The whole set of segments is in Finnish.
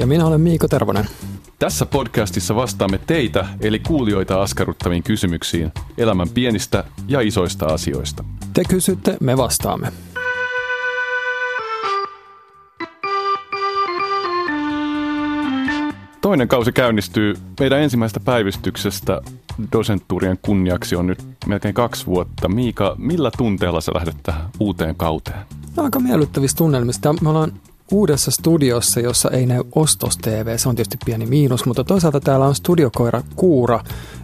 Ja minä olen Miiko Tervonen. Tässä podcastissa vastaamme teitä, eli kuulijoita askarruttaviin kysymyksiin elämän pienistä ja isoista asioista. Te kysytte, me vastaamme. Toinen kausi käynnistyy meidän ensimmäisestä päivystyksestä dosenttuurien kunniaksi on nyt melkein kaksi vuotta. Miika, millä tunteella sä lähdet tähän uuteen kauteen? Aika miellyttävistä tunnelmista. Me ollaan uudessa studiossa, jossa ei näy ostos-TV. Se on tietysti pieni miinus, mutta toisaalta täällä on studiokoira Kuura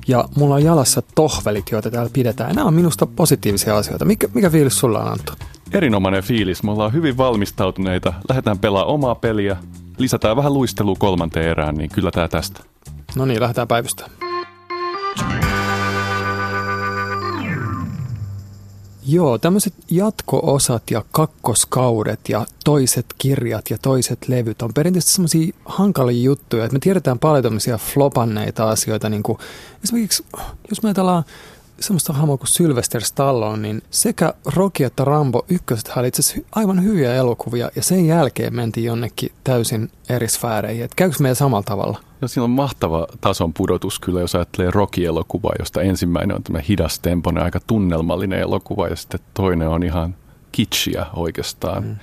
ja mulla on jalassa tohvelit, joita täällä pidetään. Nämä on minusta positiivisia asioita. Mikä, mikä fiilis sulla on, Antto? Erinomainen fiilis. Me ollaan hyvin valmistautuneita. Lähdetään pelaamaan omaa peliä. Lisätään vähän luistelua kolmanteen erään, niin kyllä tää tästä. No niin, lähdetään päivystämään. Joo, tämmöiset jatko-osat ja kakkoskaudet ja toiset kirjat ja toiset levyt on perinteisesti semmoisia hankalia juttuja, että me tiedetään paljon tämmöisiä flopanneita asioita, niin kuin esimerkiksi jos me ajatellaan semmoista hahmoa kuin Sylvester Stallone, niin sekä Rocky että Rambo ykköset oli itse asiassa aivan hyviä elokuvia ja sen jälkeen mentiin jonnekin täysin eri sfääreihin. Että käykö meidän samalla tavalla? No siinä on mahtava tason pudotus kyllä, jos ajattelee Rocky-elokuvaa, josta ensimmäinen on tämä hidas tempoinen, aika tunnelmallinen elokuva ja sitten toinen on ihan kitschiä oikeastaan. Mm.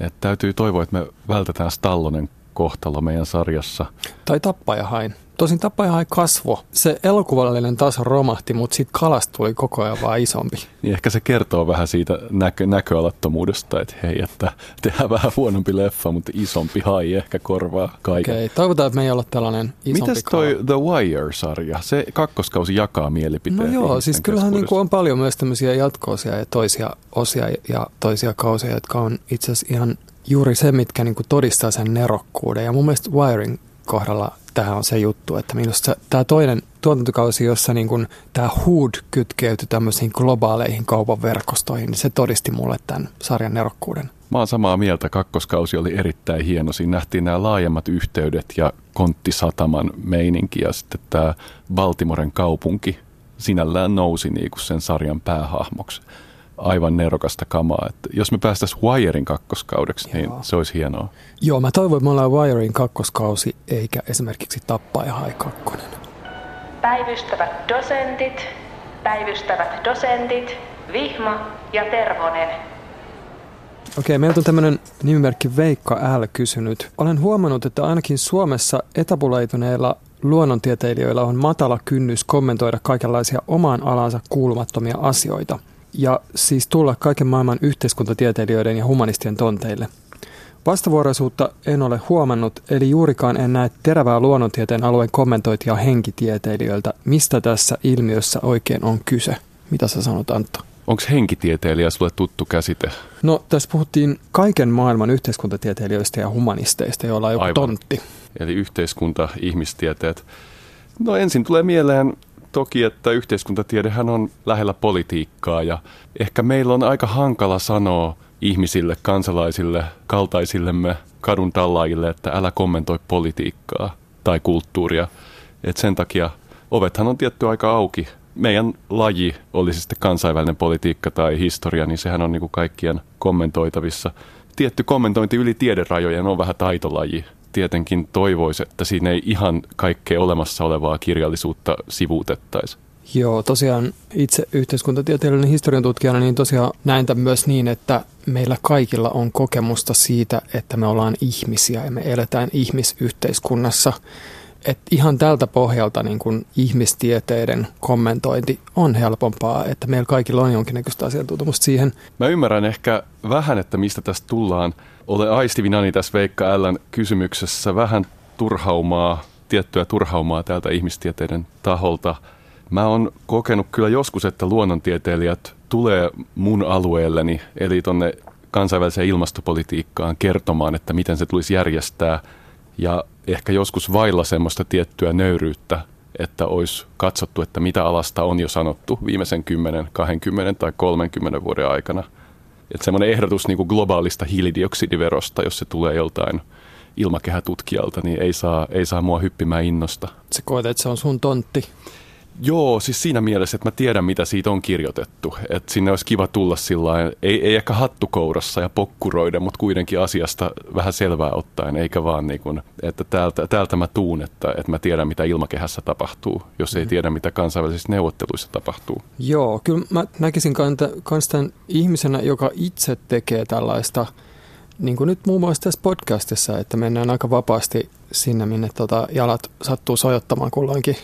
Et täytyy toivoa, että me vältetään Stallonen kohtalo meidän sarjassa. Tai tappajahain. Tosin tappajahain kasvo. Se elokuvallinen taso romahti, mutta siitä kalasta tuli koko ajan vaan isompi. Niin ehkä se kertoo vähän siitä näkö, näköalattomuudesta, että hei, että tehdään vähän huonompi leffa, mutta isompi hai ehkä korvaa kaiken. Okei, okay, toivotaan, että me ei olla tällainen isompi Mites toi kala. The Wire-sarja? Se kakkoskausi jakaa mielipiteitä. No joo, siis kyllähän niin kuin on paljon myös tämmöisiä jatkoosia ja toisia osia ja toisia kausia, jotka on itse asiassa ihan juuri se, mitkä niin todistaa sen nerokkuuden. Ja mun mielestä Wiring kohdalla tähän on se juttu, että minusta tämä toinen tuotantokausi, jossa niin kuin tämä Hood kytkeytyi tämmöisiin globaaleihin kaupan verkostoihin, niin se todisti mulle tämän sarjan nerokkuuden. Mä oon samaa mieltä. Kakkoskausi oli erittäin hieno. Siinä nähtiin nämä laajemmat yhteydet ja konttisataman meininki ja sitten tämä Baltimoren kaupunki sinällään nousi niin kuin sen sarjan päähahmoksi aivan nerokasta kamaa. Että jos me päästäisiin Wirein kakkoskaudeksi, niin Joo. niin se olisi hienoa. Joo, mä toivon, että me ollaan Wirein kakkoskausi, eikä esimerkiksi Tappaja Hai kakkonen. Päivystävät dosentit, päivystävät dosentit, Vihma ja Tervonen. Okei, meiltä on tämmöinen nimimerkki Veikka L kysynyt. Olen huomannut, että ainakin Suomessa etabuloituneilla luonnontieteilijöillä on matala kynnys kommentoida kaikenlaisia omaan alansa kuulumattomia asioita – ja siis tulla kaiken maailman yhteiskuntatieteilijöiden ja humanistien tonteille. Vastavuoroisuutta en ole huomannut, eli juurikaan en näe terävää luonnontieteen alueen kommentointia henkitieteilijöiltä. Mistä tässä ilmiössä oikein on kyse? Mitä sä sanot Antto? Onko henkitieteilijä sulle tuttu käsite? No tässä puhuttiin kaiken maailman yhteiskuntatieteilijöistä ja humanisteista, joilla on joku Aivan. tontti. Eli yhteiskunta, ihmistieteet. No ensin tulee mieleen toki, että yhteiskuntatiedehän on lähellä politiikkaa ja ehkä meillä on aika hankala sanoa ihmisille, kansalaisille, kaltaisillemme, kadun tallaajille, että älä kommentoi politiikkaa tai kulttuuria. Et sen takia ovethan on tietty aika auki. Meidän laji, olisi sitten kansainvälinen politiikka tai historia, niin sehän on niin kuin kaikkien kommentoitavissa. Tietty kommentointi yli tiederajojen on vähän taitolaji tietenkin toivoisi, että siinä ei ihan kaikkea olemassa olevaa kirjallisuutta sivuutettaisi. Joo, tosiaan itse yhteiskuntatieteellinen historian tutkijana, niin tosiaan näen tämän myös niin, että meillä kaikilla on kokemusta siitä, että me ollaan ihmisiä ja me eletään ihmisyhteiskunnassa. Et ihan tältä pohjalta niin kun ihmistieteiden kommentointi on helpompaa, että meillä kaikilla on jonkinnäköistä asiantuntemusta siihen. Mä ymmärrän ehkä vähän, että mistä tästä tullaan ole aistivinani tässä Veikka Ällän kysymyksessä vähän turhaumaa, tiettyä turhaumaa täältä ihmistieteiden taholta. Mä oon kokenut kyllä joskus, että luonnontieteilijät tulee mun alueelleni, eli tonne kansainväliseen ilmastopolitiikkaan kertomaan, että miten se tulisi järjestää. ja ehkä joskus vailla semmoista tiettyä nöyryyttä, että olisi katsottu, että mitä alasta on jo sanottu viimeisen 10, 20 tai 30 vuoden aikana. Että semmoinen ehdotus niin kuin globaalista hiilidioksidiverosta, jos se tulee joltain ilmakehätutkijalta, niin ei saa, ei saa mua hyppimään innosta. Se koet, että se on sun tontti. Joo, siis siinä mielessä, että mä tiedän, mitä siitä on kirjoitettu. Että sinne olisi kiva tulla sillä ei, ei ehkä hattukourassa ja pokkuroida, mutta kuitenkin asiasta vähän selvää ottaen, eikä vaan niin kuin, että täältä, täältä mä tuun, että, että mä tiedän, mitä ilmakehässä tapahtuu, jos ei mm. tiedä, mitä kansainvälisissä neuvotteluissa tapahtuu. Joo, kyllä mä näkisin myös tämän ihmisenä, joka itse tekee tällaista, niin kuin nyt muun muassa tässä podcastissa, että mennään aika vapaasti sinne, minne tota jalat sattuu sojottamaan kulloinkin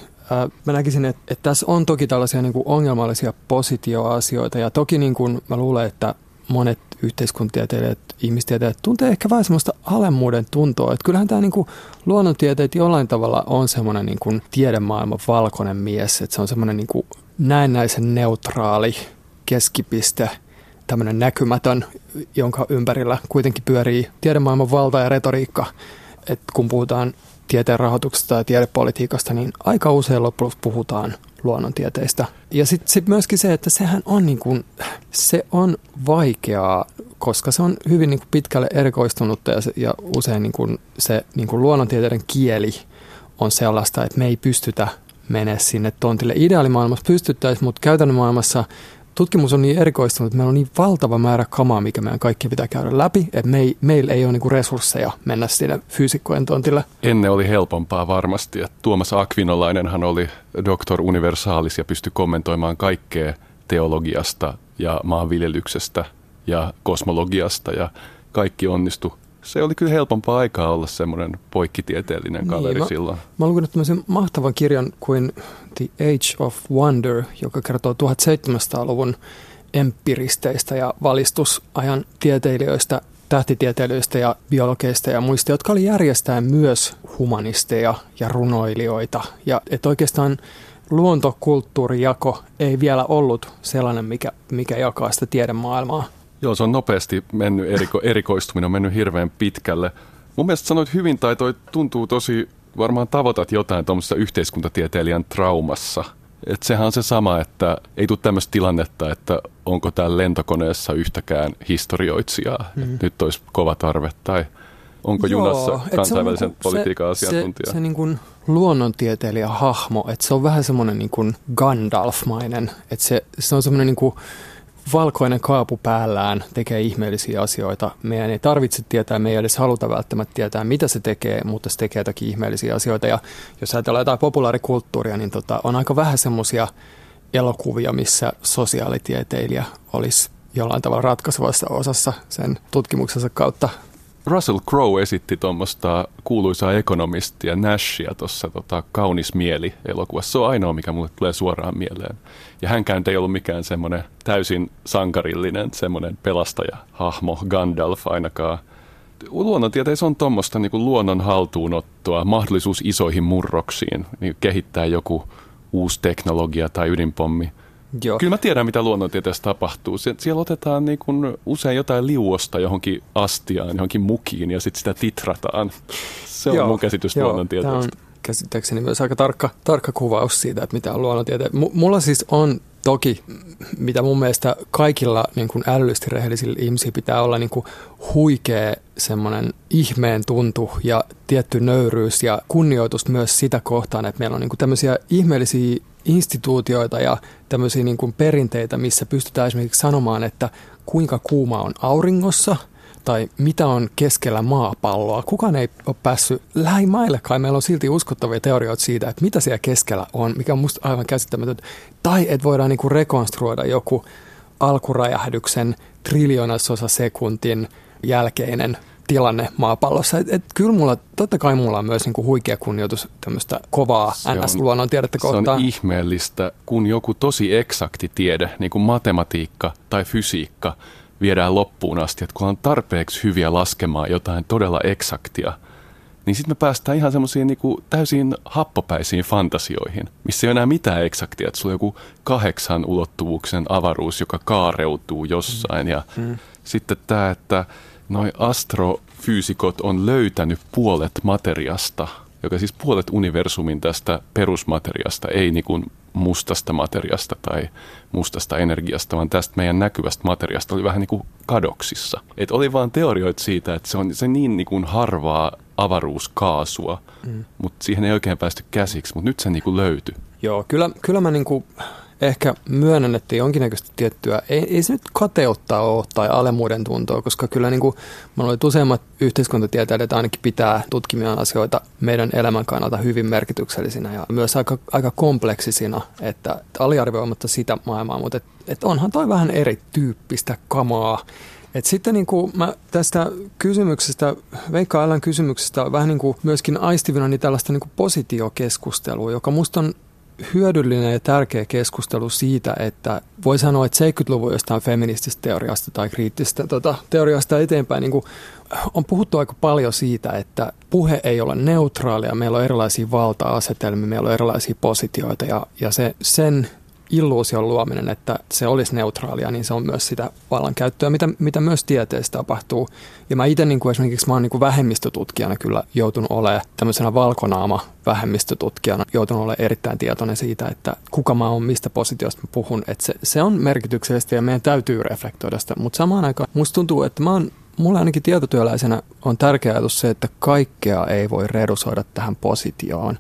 mä näkisin, että, että tässä on toki tällaisia niin kuin ongelmallisia positioasioita ja toki niin kuin mä luulen, että monet yhteiskuntatieteilijät, ihmistieteilijät tuntee ehkä vähän semmoista alemmuuden tuntoa. Että kyllähän tämä niin kuin luonnontieteet jollain tavalla on semmoinen niin kuin tiedemaailman valkoinen mies, että se on semmoinen niin kuin näennäisen neutraali keskipiste, tämmöinen näkymätön, jonka ympärillä kuitenkin pyörii tiedemaailman valta ja retoriikka. Et kun puhutaan tieteen rahoituksesta ja tiedepolitiikasta, niin aika usein loppujen puhutaan luonnontieteistä. Ja sitten sit myöskin se, että sehän on, niin kuin, se on vaikeaa, koska se on hyvin niin kuin pitkälle erikoistunutta ja, se, ja usein niin kuin se niin kuin luonnontieteiden kieli on sellaista, että me ei pystytä mene sinne tontille. Ideaalimaailmassa pystyttäisiin, mutta käytännön maailmassa tutkimus on niin erikoistunut, että meillä on niin valtava määrä kamaa, mikä meidän kaikki pitää käydä läpi, että me ei, meillä ei ole niinku resursseja mennä sinne fyysikkojen tontille. Ennen oli helpompaa varmasti. Että Tuomas Akvinolainenhan oli doktor universaalis ja pystyi kommentoimaan kaikkea teologiasta ja maanviljelyksestä ja kosmologiasta ja kaikki onnistui se oli kyllä helpompaa aikaa olla semmoinen poikkitieteellinen kaveri niin, silloin. Mä, mä lukenut tämmöisen mahtavan kirjan kuin The Age of Wonder, joka kertoo 1700-luvun empiristeistä ja valistusajan tieteilijöistä, tähtitieteilijöistä ja biologeista ja muista, jotka oli järjestäen myös humanisteja ja runoilijoita. Ja että oikeastaan luontokulttuurijako ei vielä ollut sellainen, mikä, mikä jakaa sitä tiedemaailmaa. Joo, se on nopeasti mennyt, eriko, erikoistuminen on mennyt hirveän pitkälle. Mun mielestä sanoit hyvin, tai toi tuntuu tosi, varmaan tavoitat jotain tuommoisessa yhteiskuntatieteilijän traumassa. Et sehän on se sama, että ei tule tämmöistä tilannetta, että onko täällä lentokoneessa yhtäkään historioitsijaa. Mm. Nyt olisi kova tarve, tai onko Joo, junassa kansainvälisen niinku, politiikan se, asiantuntija. Se, se niin kuin luonnontieteilijä hahmo, että se on vähän semmoinen niin kuin Gandalf-mainen, että se, se on semmoinen niin kuin valkoinen kaapu päällään tekee ihmeellisiä asioita. Meidän ei tarvitse tietää, me ei edes haluta välttämättä tietää, mitä se tekee, mutta se tekee jotakin ihmeellisiä asioita. Ja jos ajatellaan jotain populaarikulttuuria, niin tota, on aika vähän semmoisia elokuvia, missä sosiaalitieteilijä olisi jollain tavalla ratkaisevassa osassa sen tutkimuksensa kautta Russell Crowe esitti tuommoista kuuluisaa ekonomistia Nashia tuossa tota, Kaunis mieli elokuvassa. Se on ainoa, mikä mulle tulee suoraan mieleen. Ja hänkään ei ollut mikään semmoinen täysin sankarillinen, semmoinen pelastaja-hahmo, Gandalf ainakaan. Luonnontieteissä on tuommoista niin luonnon haltuunottoa, mahdollisuus isoihin murroksiin, niin kehittää joku uusi teknologia tai ydinpommi – Joo. Kyllä mä tiedän, mitä luonnontieteessä tapahtuu. Sie- siellä otetaan niin kuin usein jotain liuosta johonkin astiaan, johonkin mukiin ja sitten sitä titrataan. Se on Joo. mun käsitys Joo. luonnontieteestä. Käsittääkseni myös aika tarkka, tarkka kuvaus siitä, että mitä on luonnontiete. M- mulla siis on toki, mitä mun mielestä kaikilla niin kuin älyllisesti rehellisillä ihmisillä pitää olla niin kuin huikea semmoinen ihmeen tuntu ja tietty nöyryys ja kunnioitus myös sitä kohtaan, että meillä on niin kuin tämmöisiä ihmeellisiä instituutioita ja tämmöisiä niin kuin perinteitä, missä pystytään esimerkiksi sanomaan, että kuinka kuuma on auringossa tai mitä on keskellä maapalloa. Kukaan ei ole päässyt lähimaillekaan. Meillä on silti uskottavia teorioita siitä, että mitä siellä keskellä on, mikä on musta aivan käsittämätöntä. Tai että voidaan niin kuin rekonstruoida joku alkuräjähdyksen triljoonasosa sekuntin jälkeinen tilanne maapallossa. Et, et kyllä mulla, totta kai mulla on myös niinku huikea kunnioitus tämmöistä kovaa NS-luonnontiedettä kohtaan. Se on ihmeellistä, kun joku tosi eksakti tiede, niin kuin matematiikka tai fysiikka, viedään loppuun asti, että kun on tarpeeksi hyviä laskemaan jotain todella eksaktia, niin sitten me päästään ihan semmoisiin niin täysin happopäisiin fantasioihin, missä ei ole enää mitään eksaktia, että sulla on joku kahdeksan ulottuvuuksen avaruus, joka kaareutuu jossain, ja mm. sitten tämä, että noi astro fyysikot on löytänyt puolet materiasta, joka siis puolet universumin tästä perusmateriasta, ei niin kuin mustasta materiasta tai mustasta energiasta, vaan tästä meidän näkyvästä materiasta oli vähän niin kuin kadoksissa. Et oli vaan teorioita siitä, että se on se niin, niin kuin harvaa avaruuskaasua, mm. mutta siihen ei oikein päästy käsiksi, mutta nyt se niin kuin löytyi. Joo, kyllä, kyllä mä niin kuin ehkä myönnän, että jonkinnäköistä tiettyä, ei, ei se nyt kateutta ole tai alemuuden tuntoa, koska kyllä niin kuin, mä olen useimmat yhteiskuntatieteilijät ainakin pitää tutkimia asioita meidän elämän kannalta hyvin merkityksellisinä ja myös aika, aika kompleksisina, että aliarvioimatta sitä maailmaa, mutta et, et onhan toi vähän erityyppistä kamaa. Et sitten niin kuin mä tästä kysymyksestä, Veikka Alan kysymyksestä vähän niin kuin myöskin aistivina niin tällaista niin kuin positiokeskustelua, joka musta on hyödyllinen ja tärkeä keskustelu siitä, että voi sanoa, että 70-luvun jostain feminististä teoriasta tai kriittisestä tota, teoriasta eteenpäin niin kuin on puhuttu aika paljon siitä, että puhe ei ole neutraalia, meillä on erilaisia valta-asetelmia, meillä on erilaisia positioita ja, ja se, sen illuusion luominen, että se olisi neutraalia, niin se on myös sitä vallankäyttöä, mitä, mitä myös tieteessä tapahtuu. Ja mä itse niin kuin esimerkiksi mä oon niin vähemmistötutkijana kyllä joutunut olemaan tämmöisenä valkonaama vähemmistötutkijana joutunut olemaan erittäin tietoinen siitä, että kuka mä oon, mistä positiosta mä puhun. Että se, se on merkityksellistä ja meidän täytyy reflektoida sitä. Mutta samaan aikaan musta tuntuu, että mä oon Mulle ainakin tietotyöläisenä on tärkeä ajatus se, että kaikkea ei voi redusoida tähän positioon.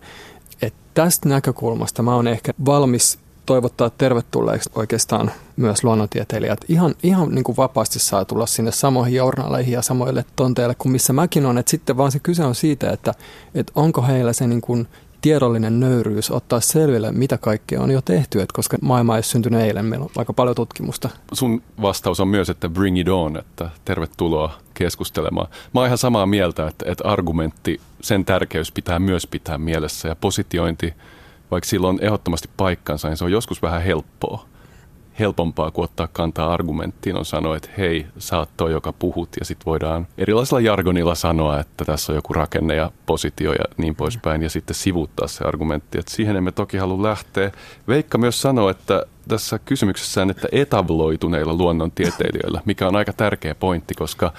Et tästä näkökulmasta mä oon ehkä valmis toivottaa tervetulleeksi oikeastaan myös luonnontieteilijät. Ihan, ihan niin kuin vapaasti saa tulla sinne samoihin journaaleihin ja samoille tonteille kuin missä mäkin on. Et sitten vaan se kyse on siitä, että, että onko heillä se niin kuin tiedollinen nöyryys ottaa selville, mitä kaikkea on jo tehty, että koska maailma ei syntynyt eilen, meillä on aika paljon tutkimusta. Sun vastaus on myös, että bring it on, että tervetuloa keskustelemaan. Mä oon ihan samaa mieltä, että, että argumentti, sen tärkeys pitää myös pitää mielessä ja positiointi – vaikka sillä on ehdottomasti paikkansa, niin se on joskus vähän helppoa. Helpompaa kuin ottaa kantaa argumenttiin on sanoa, että hei, sä oot toi, joka puhut, ja sitten voidaan erilaisella jargonilla sanoa, että tässä on joku rakenne ja positio ja niin poispäin, ja sitten sivuttaa se argumentti. että siihen emme toki halua lähteä. Veikka myös sanoi, että tässä kysymyksessään, että etabloituneilla luonnontieteilijöillä, mikä on aika tärkeä pointti, koska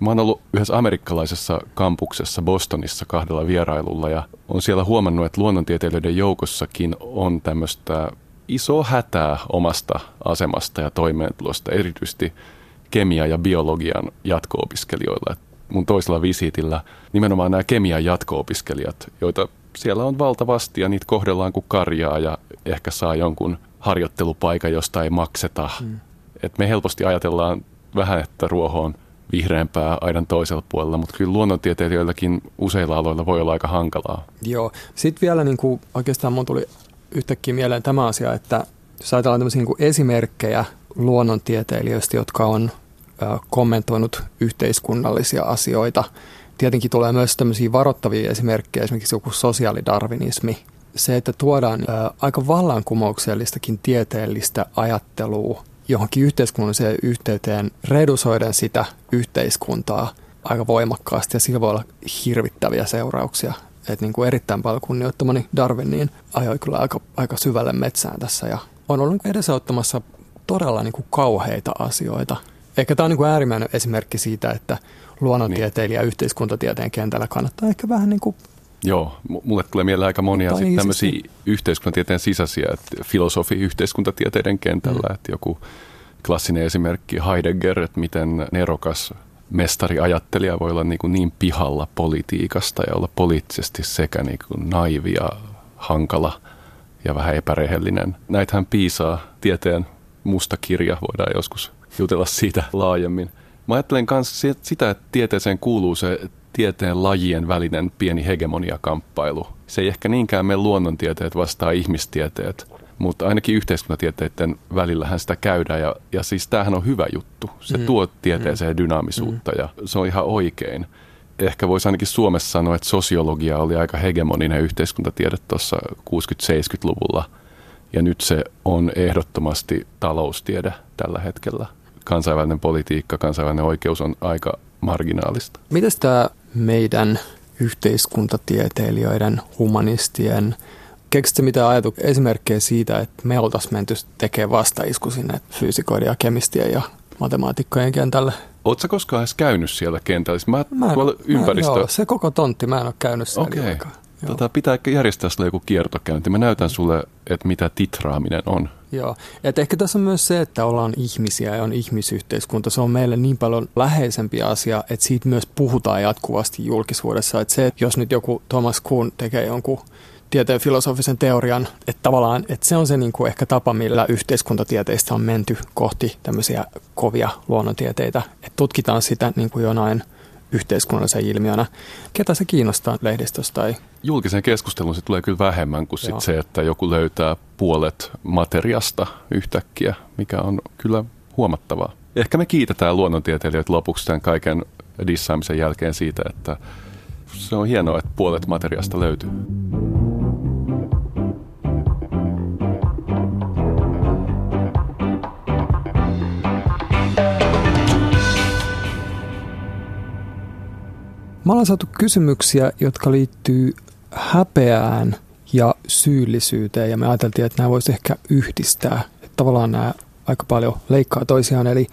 Mä oon ollut yhdessä amerikkalaisessa kampuksessa Bostonissa kahdella vierailulla ja on siellä huomannut, että luonnontieteilijöiden joukossakin on tämmöistä isoa hätää omasta asemasta ja toimeentulosta, erityisesti kemia- ja biologian jatko-opiskelijoilla. mun toisella visiitillä nimenomaan nämä kemian jatko-opiskelijat, joita siellä on valtavasti ja niitä kohdellaan kuin karjaa ja ehkä saa jonkun harjoittelupaikan, josta ei makseta. Mm. Et me helposti ajatellaan vähän, että ruoho on vihreämpää aidan toisella puolella, mutta kyllä luonnontieteilijöilläkin useilla aloilla voi olla aika hankalaa. Joo. Sitten vielä niin kuin, oikeastaan mun tuli yhtäkkiä mieleen tämä asia, että jos ajatellaan tämmöisiä niin esimerkkejä luonnontieteilijöistä, jotka on kommentoinut yhteiskunnallisia asioita, tietenkin tulee myös tämmöisiä varoittavia esimerkkejä, esimerkiksi joku sosiaalidarvinismi, se, että tuodaan aika vallankumouksellistakin tieteellistä ajattelua johonkin yhteiskunnalliseen yhteyteen redusoiden sitä yhteiskuntaa aika voimakkaasti ja sillä voi olla hirvittäviä seurauksia. Että niin kuin erittäin paljon kunnioittamani Darwin niin ajoi kyllä aika, aika syvälle metsään tässä ja on ollut edesauttamassa todella niin kuin kauheita asioita. Ehkä tämä on niin kuin äärimmäinen esimerkki siitä, että luonnontieteilijä niin. yhteiskuntatieteen kentällä kannattaa ehkä vähän niin kuin Joo, mulle tulee mieleen aika monia sit tämmöisiä yhteiskuntatieteen sisäisiä, että filosofi yhteiskuntatieteiden kentällä, mm. että joku klassinen esimerkki Heidegger, että miten nerokas mestariajattelija voi olla niin, kuin niin pihalla politiikasta ja olla poliittisesti sekä niin kuin naivi ja hankala ja vähän epärehellinen. Näitähän piisaa tieteen musta kirja, voidaan joskus jutella siitä laajemmin. Mä ajattelen myös sitä, että tieteeseen kuuluu se tieteen lajien välinen pieni hegemoniakamppailu. Se ei ehkä niinkään mene luonnontieteet vastaan ihmistieteet, mutta ainakin yhteiskuntatieteiden välillähän sitä käydään ja, ja siis tämähän on hyvä juttu. Se mm. tuo tieteeseen mm. dynaamisuutta mm. ja se on ihan oikein. Ehkä voisi ainakin Suomessa sanoa, että sosiologia oli aika hegemoninen yhteiskuntatiede tuossa 60-70-luvulla ja nyt se on ehdottomasti taloustiede tällä hetkellä. Kansainvälinen politiikka, kansainvälinen oikeus on aika marginaalista. Miten tämä meidän yhteiskuntatieteilijöiden, humanistien, keksitte mitä ajatu esimerkkejä siitä, että me oltaisiin menty tekemään vastaisku sinne fyysikoiden ja kemistien ja matemaatikkojen kentälle? Oletko koskaan edes käynyt siellä kentällä? Siis Mä, Mä en, tuolla ympäristö... Mä, joo, se koko tontti, mä en ole käynyt siellä. Joo. Tota, pitää järjestää sulle joku kiertokäynti. Mä näytän sulle, että mitä titraaminen on. Joo. Et ehkä tässä on myös se, että ollaan ihmisiä ja on ihmisyhteiskunta. Se on meille niin paljon läheisempi asia, että siitä myös puhutaan jatkuvasti julkisuudessa. Että se, että jos nyt joku Thomas Kuhn tekee jonkun tieteen filosofisen teorian, että tavallaan että se on se niin kuin ehkä tapa, millä yhteiskuntatieteistä on menty kohti tämmöisiä kovia luonnontieteitä. Että tutkitaan sitä niin kuin jonain yhteiskunnallisen ilmiönä. Ketä se kiinnostaa lehdistöstä tai Julkisen keskustelun se tulee kyllä vähemmän kuin sit Joo. se, että joku löytää puolet materiasta yhtäkkiä, mikä on kyllä huomattavaa. Ehkä me kiitetään luonnontieteilijöitä lopuksi tämän kaiken dissaamisen jälkeen siitä, että se on hienoa, että puolet materiasta löytyy. Me ollaan saatu kysymyksiä, jotka liittyy häpeään ja syyllisyyteen ja me ajateltiin, että nämä voisi ehkä yhdistää. Että tavallaan nämä aika paljon leikkaa toisiaan. Eli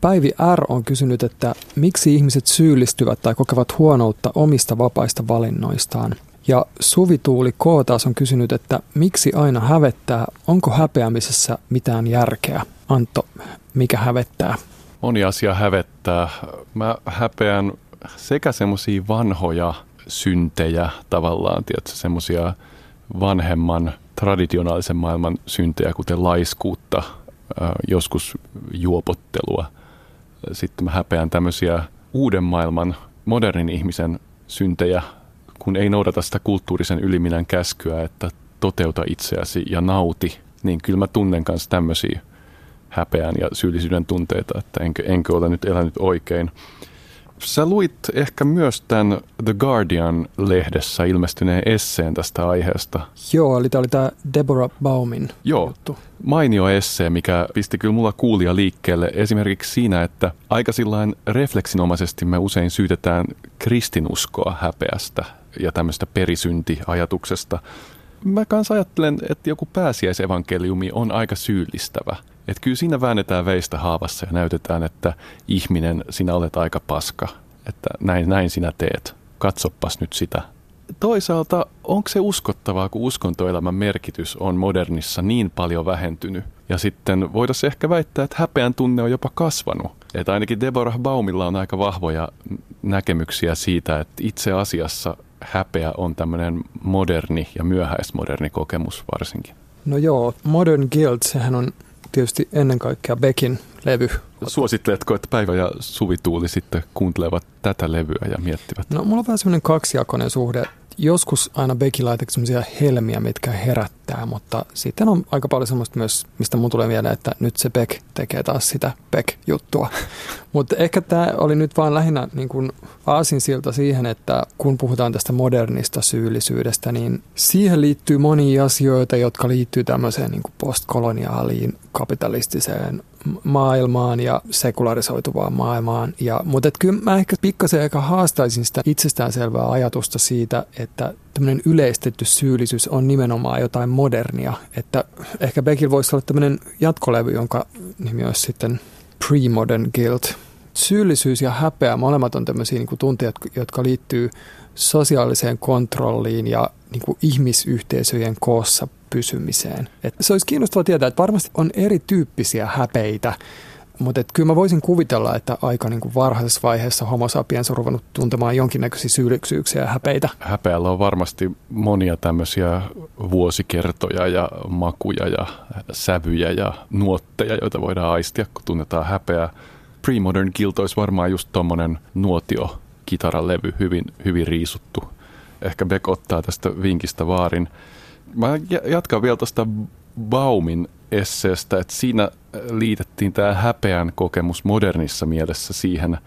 Päivi R. on kysynyt, että miksi ihmiset syyllistyvät tai kokevat huonoutta omista vapaista valinnoistaan. Ja Suvi Tuuli K. taas on kysynyt, että miksi aina hävettää, onko häpeämisessä mitään järkeä? Antto, mikä hävettää? Moni asia hävettää. Mä häpeän sekä semmoisia vanhoja syntejä tavallaan, semmoisia vanhemman traditionaalisen maailman syntejä, kuten laiskuutta, joskus juopottelua. Sitten mä häpeän tämmöisiä uuden maailman, modernin ihmisen syntejä, kun ei noudata sitä kulttuurisen yliminän käskyä, että toteuta itseäsi ja nauti, niin kyllä mä tunnen myös tämmöisiä häpeän ja syyllisyyden tunteita, että enkö, enkö ole nyt elänyt oikein. Sä luit ehkä myös tämän The Guardian-lehdessä ilmestyneen esseen tästä aiheesta. Joo, eli tämä oli tämä Deborah Baumin Joo, juttu. mainio essee, mikä pisti kyllä mulla kuulia liikkeelle esimerkiksi siinä, että aika sillain refleksinomaisesti me usein syytetään kristinuskoa häpeästä ja tämmöistä perisyntiajatuksesta. Mä kanssa ajattelen, että joku pääsiäisevankeliumi on aika syyllistävä. Että kyllä siinä väännetään veistä haavassa ja näytetään, että ihminen, sinä olet aika paska. Että näin, näin sinä teet. Katsopas nyt sitä. Toisaalta onko se uskottavaa, kun uskontoelämän merkitys on modernissa niin paljon vähentynyt? Ja sitten voitaisiin ehkä väittää, että häpeän tunne on jopa kasvanut. Että ainakin Deborah Baumilla on aika vahvoja näkemyksiä siitä, että itse asiassa häpeä on tämmöinen moderni ja myöhäismoderni kokemus varsinkin. No joo, Modern Guilt, sehän on tietysti ennen kaikkea Beckin levy. Suositteletko, että Päivä ja Suvi Tuuli sitten kuuntelevat tätä levyä ja miettivät? No mulla on vähän semmoinen kaksijakoinen suhde. Joskus aina Becky laitettu semmoisia helmiä, mitkä herättää, mutta sitten on aika paljon semmoista myös, mistä mun tulee mieleen, että nyt se Beck tekee taas sitä Beck-juttua. mutta ehkä tämä oli nyt vaan lähinnä niin kuin aasinsilta siihen, että kun puhutaan tästä modernista syyllisyydestä, niin siihen liittyy monia asioita, jotka liittyy tämmöiseen niin kuin postkoloniaaliin kapitalistiseen maailmaan ja sekularisoituvaan maailmaan. Ja, mutta et kyllä mä ehkä pikkasen aika haastaisin sitä itsestäänselvää ajatusta siitä, että tämmöinen yleistetty syyllisyys on nimenomaan jotain modernia. Että ehkä Beckillä voisi olla tämmöinen jatkolevy, jonka nimi olisi sitten Pre-Modern Guilt. Syyllisyys ja häpeä, molemmat on tämmöisiä niin tunteja, jotka liittyy sosiaaliseen kontrolliin ja niin kuin ihmisyhteisöjen koossa pysymiseen. Et se olisi kiinnostavaa tietää, että varmasti on erityyppisiä häpeitä, mutta et kyllä mä voisin kuvitella, että aika niin kuin varhaisessa vaiheessa homo sapiens on ruvennut tuntemaan jonkinnäköisiä syyllisyyksiä ja häpeitä. Häpeällä on varmasti monia tämmöisiä vuosikertoja ja makuja ja sävyjä ja nuotteja, joita voidaan aistia, kun tunnetaan häpeää. Pre-Modern Guilt olisi varmaan just tommonen nuotio kitaralevy, hyvin, hyvin riisuttu. Ehkä Beck ottaa tästä vinkistä vaarin. Mä jatkan vielä tuosta Baumin esseestä, että siinä liitettiin tämä häpeän kokemus modernissa mielessä siihen,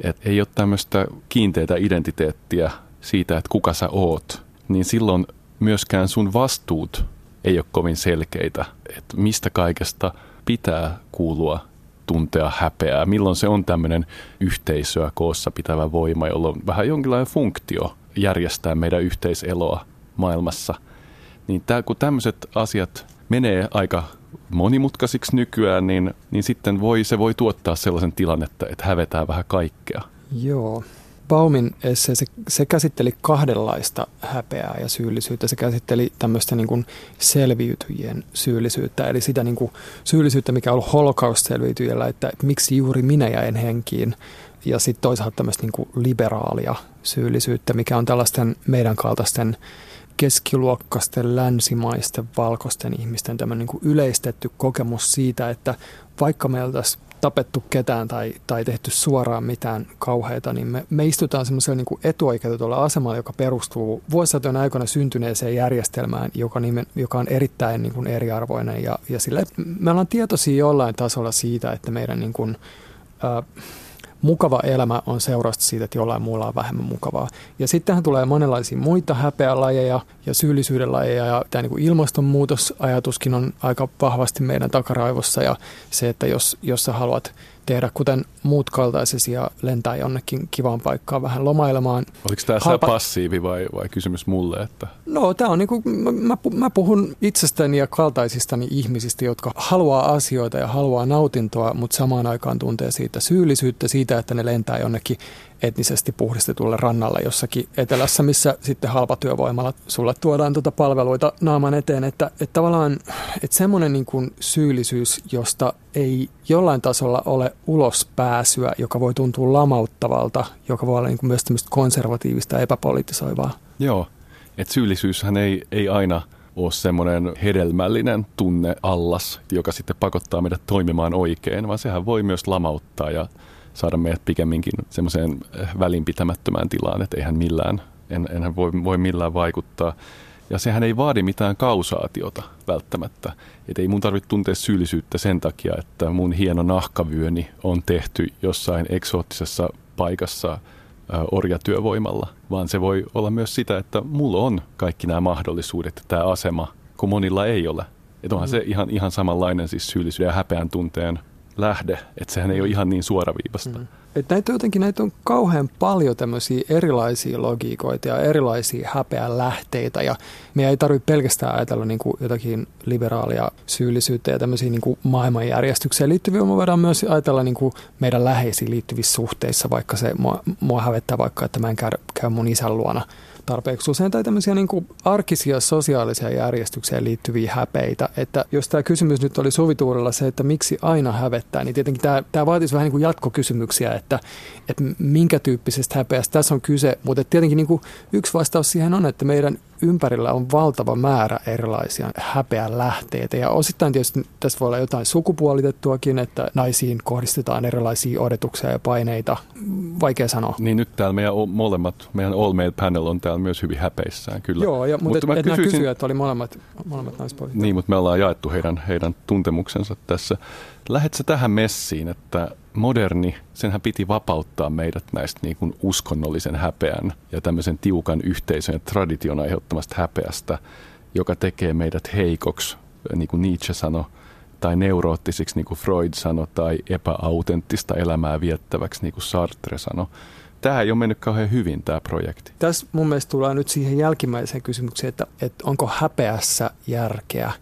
että ei ole tämmöistä kiinteitä identiteettiä siitä, että kuka sä oot, niin silloin myöskään sun vastuut ei ole kovin selkeitä, että mistä kaikesta pitää kuulua tuntea häpeää, milloin se on tämmöinen yhteisöä koossa pitävä voima, jolla on vähän jonkinlainen funktio järjestää meidän yhteiseloa maailmassa. Niin tää, kun tämmöiset asiat menee aika monimutkaisiksi nykyään, niin, niin sitten voi, se voi tuottaa sellaisen tilannetta, että hävetään vähän kaikkea. Joo. Baumin esse, se, se käsitteli kahdenlaista häpeää ja syyllisyyttä. Se käsitteli tämmöistä niin kuin selviytyjien syyllisyyttä, eli sitä niin kuin syyllisyyttä, mikä on ollut holocaust-selviytyjällä, että, miksi juuri minä jäin henkiin. Ja sitten toisaalta tämmöistä niin kuin liberaalia syyllisyyttä, mikä on tällaisten meidän kaltaisten keskiluokkaisten, länsimaisten, valkoisten ihmisten tämmöinen niin kuin yleistetty kokemus siitä, että vaikka meillä tässä tapettu ketään tai, tai tehty suoraan mitään kauheita, niin me, me istutaan semmoisella niin etuoikeutetulla asemalla, joka perustuu vuosisatojen aikana syntyneeseen järjestelmään, joka, nimen, joka on erittäin niin kuin eriarvoinen. Ja, ja sille, me ollaan tietoisia jollain tasolla siitä, että meidän niin kuin, äh, mukava elämä on seurausta siitä, että jollain muulla on vähemmän mukavaa. Ja sittenhän tulee monenlaisia muita häpeälajeja ja syyllisyyden lajeja ja tämä niin ilmastonmuutosajatuskin on aika vahvasti meidän takaraivossa ja se, että jos, jos sä haluat tehdä kuten muut kaltaisesi ja lentää jonnekin kivaan paikkaan vähän lomailemaan. Oliko tämä Halpa... passiivi vai, vai kysymys mulle? Että... No tämä on niin kuin, mä, mä puhun itsestäni ja kaltaisistani ihmisistä, jotka haluaa asioita ja haluaa nautintoa, mutta samaan aikaan tuntee siitä syyllisyyttä siitä, että ne lentää jonnekin etnisesti puhdistetulle rannalle jossakin etelässä, missä sitten halpatyövoimalla sulle tuodaan tuota palveluita naaman eteen, että, että tavallaan että semmoinen niin kuin syyllisyys, josta ei jollain tasolla ole ulospääsyä, joka voi tuntua lamauttavalta, joka voi olla niin kuin myös tämmöistä konservatiivista epäpolitisoivaa. Joo, että syyllisyyshän ei, ei aina ole semmoinen hedelmällinen tunne allas, joka sitten pakottaa meidät toimimaan oikein, vaan sehän voi myös lamauttaa ja saada meidät pikemminkin semmoiseen eh, välinpitämättömään tilaan, että eihän millään, en, enhän voi, voi millään vaikuttaa. Ja sehän ei vaadi mitään kausaatiota välttämättä. Että ei mun tarvitse tuntea syyllisyyttä sen takia, että mun hieno nahkavyöni on tehty jossain eksoottisessa paikassa orjatyövoimalla, vaan se voi olla myös sitä, että mulla on kaikki nämä mahdollisuudet, tämä asema, kun monilla ei ole. Että onhan mm. se ihan, ihan samanlainen siis syyllisyyden ja häpeän tunteen lähde, että sehän ei ole ihan niin suoraviivasta. Mm. Et näitä jotenkin näitä on kauhean paljon tämmöisiä erilaisia logiikoita ja erilaisia häpeän lähteitä ja meidän ei tarvitse pelkästään ajatella niin kuin jotakin liberaalia syyllisyyttä ja tämmöisiä niin kuin maailmanjärjestykseen liittyviä, me voidaan myös ajatella niin kuin meidän läheisiin liittyvissä suhteissa, vaikka se mua, mua hävettää vaikka, että mä en käy, käy mun isän luona tarpeeksi usein, tai tämmöisiä niin kuin arkisia sosiaalisia järjestykseen liittyviä häpeitä. Että jos tämä kysymys nyt oli Suvituurella se, että miksi aina hävettää, niin tietenkin tämä, tämä vaatisi vähän niin kuin jatkokysymyksiä, että, että minkä tyyppisestä häpeästä tässä on kyse. Mutta tietenkin niin kuin yksi vastaus siihen on, että meidän ympärillä on valtava määrä erilaisia häpeän lähteitä. Ja osittain tietysti tässä voi olla jotain sukupuolitettuakin, että naisiin kohdistetaan erilaisia odotuksia ja paineita. Vaikea sanoa. Niin nyt täällä meidän molemmat, meidän all male panel on täällä myös hyvin häpeissään, kyllä. Joo, ja, mutta, mutta et, et kysyisin, kysyjät oli molemmat, molemmat naispuolet. Niin, mutta me ollaan jaettu heidän, heidän tuntemuksensa tässä. Lähdetkö tähän messiin, että moderni, senhän piti vapauttaa meidät näistä niin kuin uskonnollisen häpeän ja tämmöisen tiukan yhteisön ja tradition aiheuttamasta häpeästä, joka tekee meidät heikoksi, niin kuin Nietzsche sanoi, tai neuroottisiksi, niin kuin Freud sanoi, tai epäautenttista elämää viettäväksi, niin kuin Sartre sanoi. Tämä ei ole mennyt kauhean hyvin, tämä projekti. Tässä mun mielestä tullaan nyt siihen jälkimmäiseen kysymykseen, että, että onko häpeässä järkeä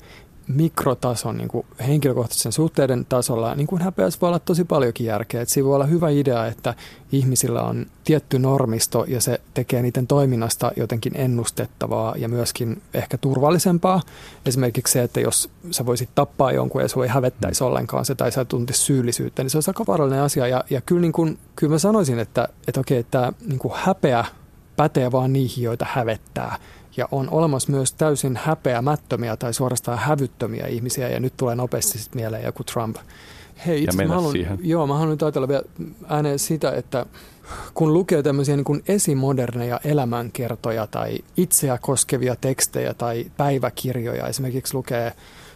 mikrotason niin kuin henkilökohtaisen suhteiden tasolla, niin kuin häpeässä voi olla tosi paljonkin järkeä. Että siinä voi olla hyvä idea, että ihmisillä on tietty normisto ja se tekee niiden toiminnasta jotenkin ennustettavaa ja myöskin ehkä turvallisempaa. Esimerkiksi se, että jos sä voisit tappaa jonkun ja sinua ei hävettäisi ollenkaan se tai sä tuntisi syyllisyyttä, niin se on aika vaarallinen asia. Ja, ja kyllä, niin kuin, kyllä mä sanoisin, että, että okei, että niin kuin häpeä pätee vaan niihin, joita hävettää. Ja on olemassa myös täysin häpeämättömiä tai suorastaan hävyttömiä ihmisiä, ja nyt tulee nopeasti mieleen joku Trump. Hei, itse mä haluan, siihen. Joo, mä haluan nyt ajatella vielä ääneen sitä, että kun lukee tämmöisiä niin kuin esimoderneja elämänkertoja tai itseä koskevia tekstejä tai päiväkirjoja, esimerkiksi lukee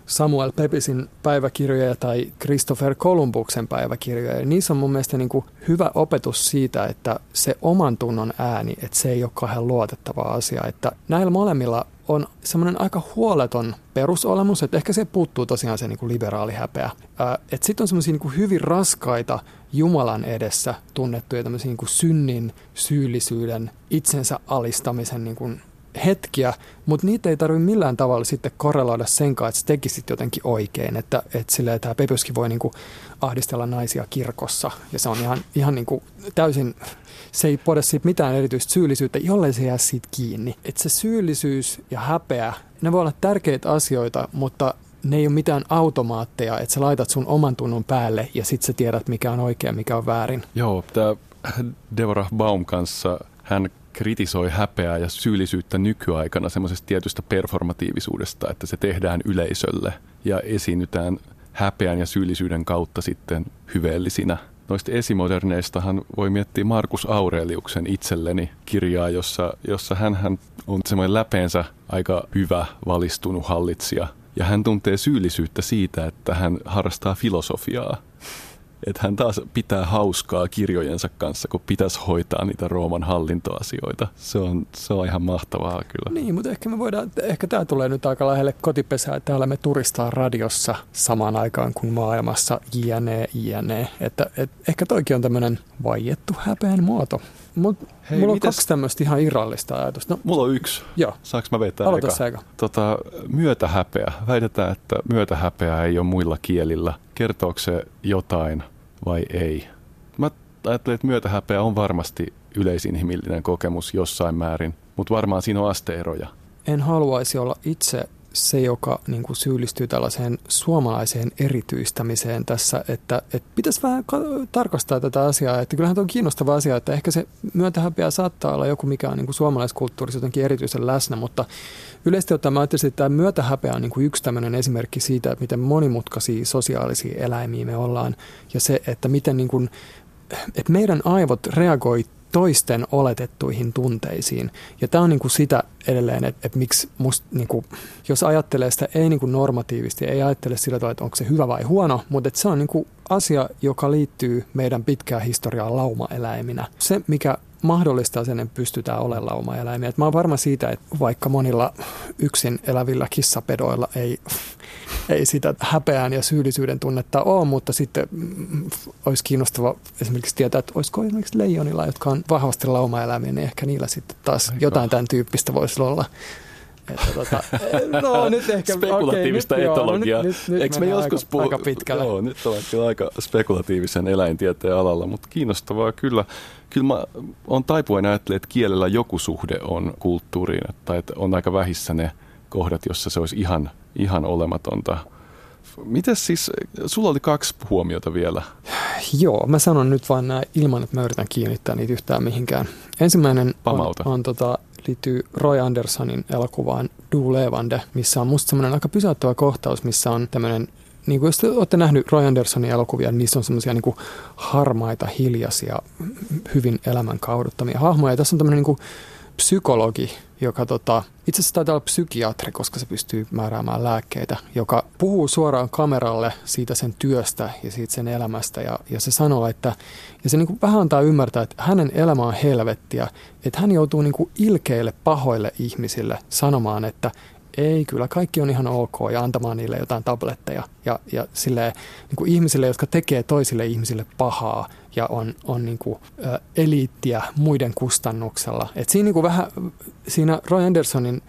Samuel Pepisin päiväkirjoja tai Christopher Columbuksen päiväkirjoja. Ja niissä on mun mielestä niin kuin hyvä opetus siitä, että se oman tunnon ääni, että se ei ole kahden luotettava asia. Että näillä molemmilla on semmoinen aika huoleton perusolemus, että ehkä se puuttuu tosiaan se niin kuin liberaali häpeä. Että sitten on semmoisia niin hyvin raskaita Jumalan edessä tunnettuja tämmöisiä niin kuin synnin, syyllisyyden, itsensä alistamisen niin kuin hetkiä, mutta niitä ei tarvitse millään tavalla sitten korreloida sen kanssa, että sä tekisit jotenkin oikein. Että, että silleen, tämä Pepyskin voi niinku ahdistella naisia kirkossa ja se on ihan, ihan niinku täysin, se ei poda siitä mitään erityistä syyllisyyttä, jollei se jää siitä kiinni. Että se syyllisyys ja häpeä, ne voi olla tärkeitä asioita, mutta ne ei ole mitään automaatteja, että sä laitat sun oman tunnon päälle ja sitten sä tiedät, mikä on oikein, mikä on väärin. Joo, tämä Deborah Baum kanssa, hän kritisoi häpeää ja syyllisyyttä nykyaikana semmoisesta tietystä performatiivisuudesta, että se tehdään yleisölle ja esiinnytään häpeän ja syyllisyyden kautta sitten hyveellisinä. Noista esimoderneistahan voi miettiä Markus Aureliuksen itselleni kirjaa, jossa, jossa hän on semmoinen läpeensä aika hyvä valistunut hallitsija. Ja hän tuntee syyllisyyttä siitä, että hän harrastaa filosofiaa että hän taas pitää hauskaa kirjojensa kanssa, kun pitäisi hoitaa niitä Rooman hallintoasioita. Se on, se on ihan mahtavaa kyllä. Niin, mutta ehkä me voidaan, ehkä tämä tulee nyt aika lähelle kotipesää, että täällä me turistaa radiossa samaan aikaan kuin maailmassa jne, jne. Että et, ehkä toikin on tämmöinen vaiettu häpeän muoto. Mut Hei, mulla on mites... kaksi tämmöistä ihan irrallista ajatusta. No, mulla on yksi. Joo. Saanko mä vetää Aloita eka? eka. Tota, myötähäpeä. Väitetään, että myötähäpeä ei ole muilla kielillä. Kertooko se jotain vai ei? Mä ajattelen, että myötähäpeä on varmasti yleisinhimillinen kokemus jossain määrin, mutta varmaan siinä on asteeroja. En haluaisi olla itse se, joka niin kuin syyllistyy tällaiseen suomalaiseen erityistämiseen tässä, että, että pitäisi vähän tarkastaa tätä asiaa, että kyllähän tämä on kiinnostava asia, että ehkä se myötähäpeä saattaa olla joku, mikä on niin kuin suomalaiskulttuurissa jotenkin erityisen läsnä, mutta yleisesti ottaen mä ajattelisin, että tämä myötähäpeä on niin kuin yksi tämmöinen esimerkki siitä, että miten monimutkaisia sosiaalisia eläimiä me ollaan ja se, että miten niin kuin, että meidän aivot reagoi toisten oletettuihin tunteisiin. Ja tämä on niin kuin sitä edelleen, että, että miksi musta, niin kuin, jos ajattelee sitä ei niin kuin normatiivisesti, ei ajattele sillä tavalla, että onko se hyvä vai huono, mutta että se on niin kuin asia, joka liittyy meidän pitkään historiaan laumaeläiminä. Se, mikä mahdollistaa sen, että pystytään olemaan laumaeläimiä. Et mä oon varma siitä, että vaikka monilla yksin elävillä kissapedoilla ei, ei sitä häpeään ja syyllisyyden tunnetta ole, mutta sitten olisi kiinnostava esimerkiksi tietää, että olisiko esimerkiksi leijonilla, jotka on vahvasti laumaeläimiä, niin ehkä niillä sitten taas Aika. jotain tämän tyyppistä voisi olla. Että tota, no nyt ehkä... Spekulatiivista okay, etologiaa. Nyt, nyt Eikö me joskus puhu... aika pitkälle? Joo, nyt on kyllä aika spekulatiivisen eläintieteen alalla, mutta kiinnostavaa kyllä. Kyllä mä on taipuvainen ajattelemaan, että kielellä joku suhde on kulttuuriin, tai että on aika vähissä ne kohdat, jossa se olisi ihan, ihan olematonta. Mites siis, sulla oli kaksi huomiota vielä. Joo, mä sanon nyt vain nämä ilman, että mä yritän kiinnittää niitä yhtään mihinkään. Ensimmäinen on, on tota, liittyy Roy Andersonin elokuvaan Du Levande, missä on musta semmoinen aika pysäyttävä kohtaus, missä on tämmöinen niin kuin jos te olette nähneet Roy Andersonin elokuvia, niin niissä on semmoisia niin harmaita, hiljaisia, hyvin elämän kauduttamia hahmoja. Ja tässä on tämmöinen niin psykologi, joka tota, itse asiassa taitaa olla psykiatri, koska se pystyy määräämään lääkkeitä, joka puhuu suoraan kameralle siitä sen työstä ja siitä sen elämästä. Ja, ja se sanoo, että ja se niin kuin vähän antaa ymmärtää, että hänen elämä on helvettiä, että hän joutuu niin kuin ilkeille pahoille ihmisille sanomaan, että ei, kyllä kaikki on ihan ok ja antamaan niille jotain tabletteja. Ja, ja silleen, niin kuin ihmisille, jotka tekee toisille ihmisille pahaa ja on, on niin kuin, ä, eliittiä muiden kustannuksella. Et siinä niin kuin vähän, siinä Roy Andersonin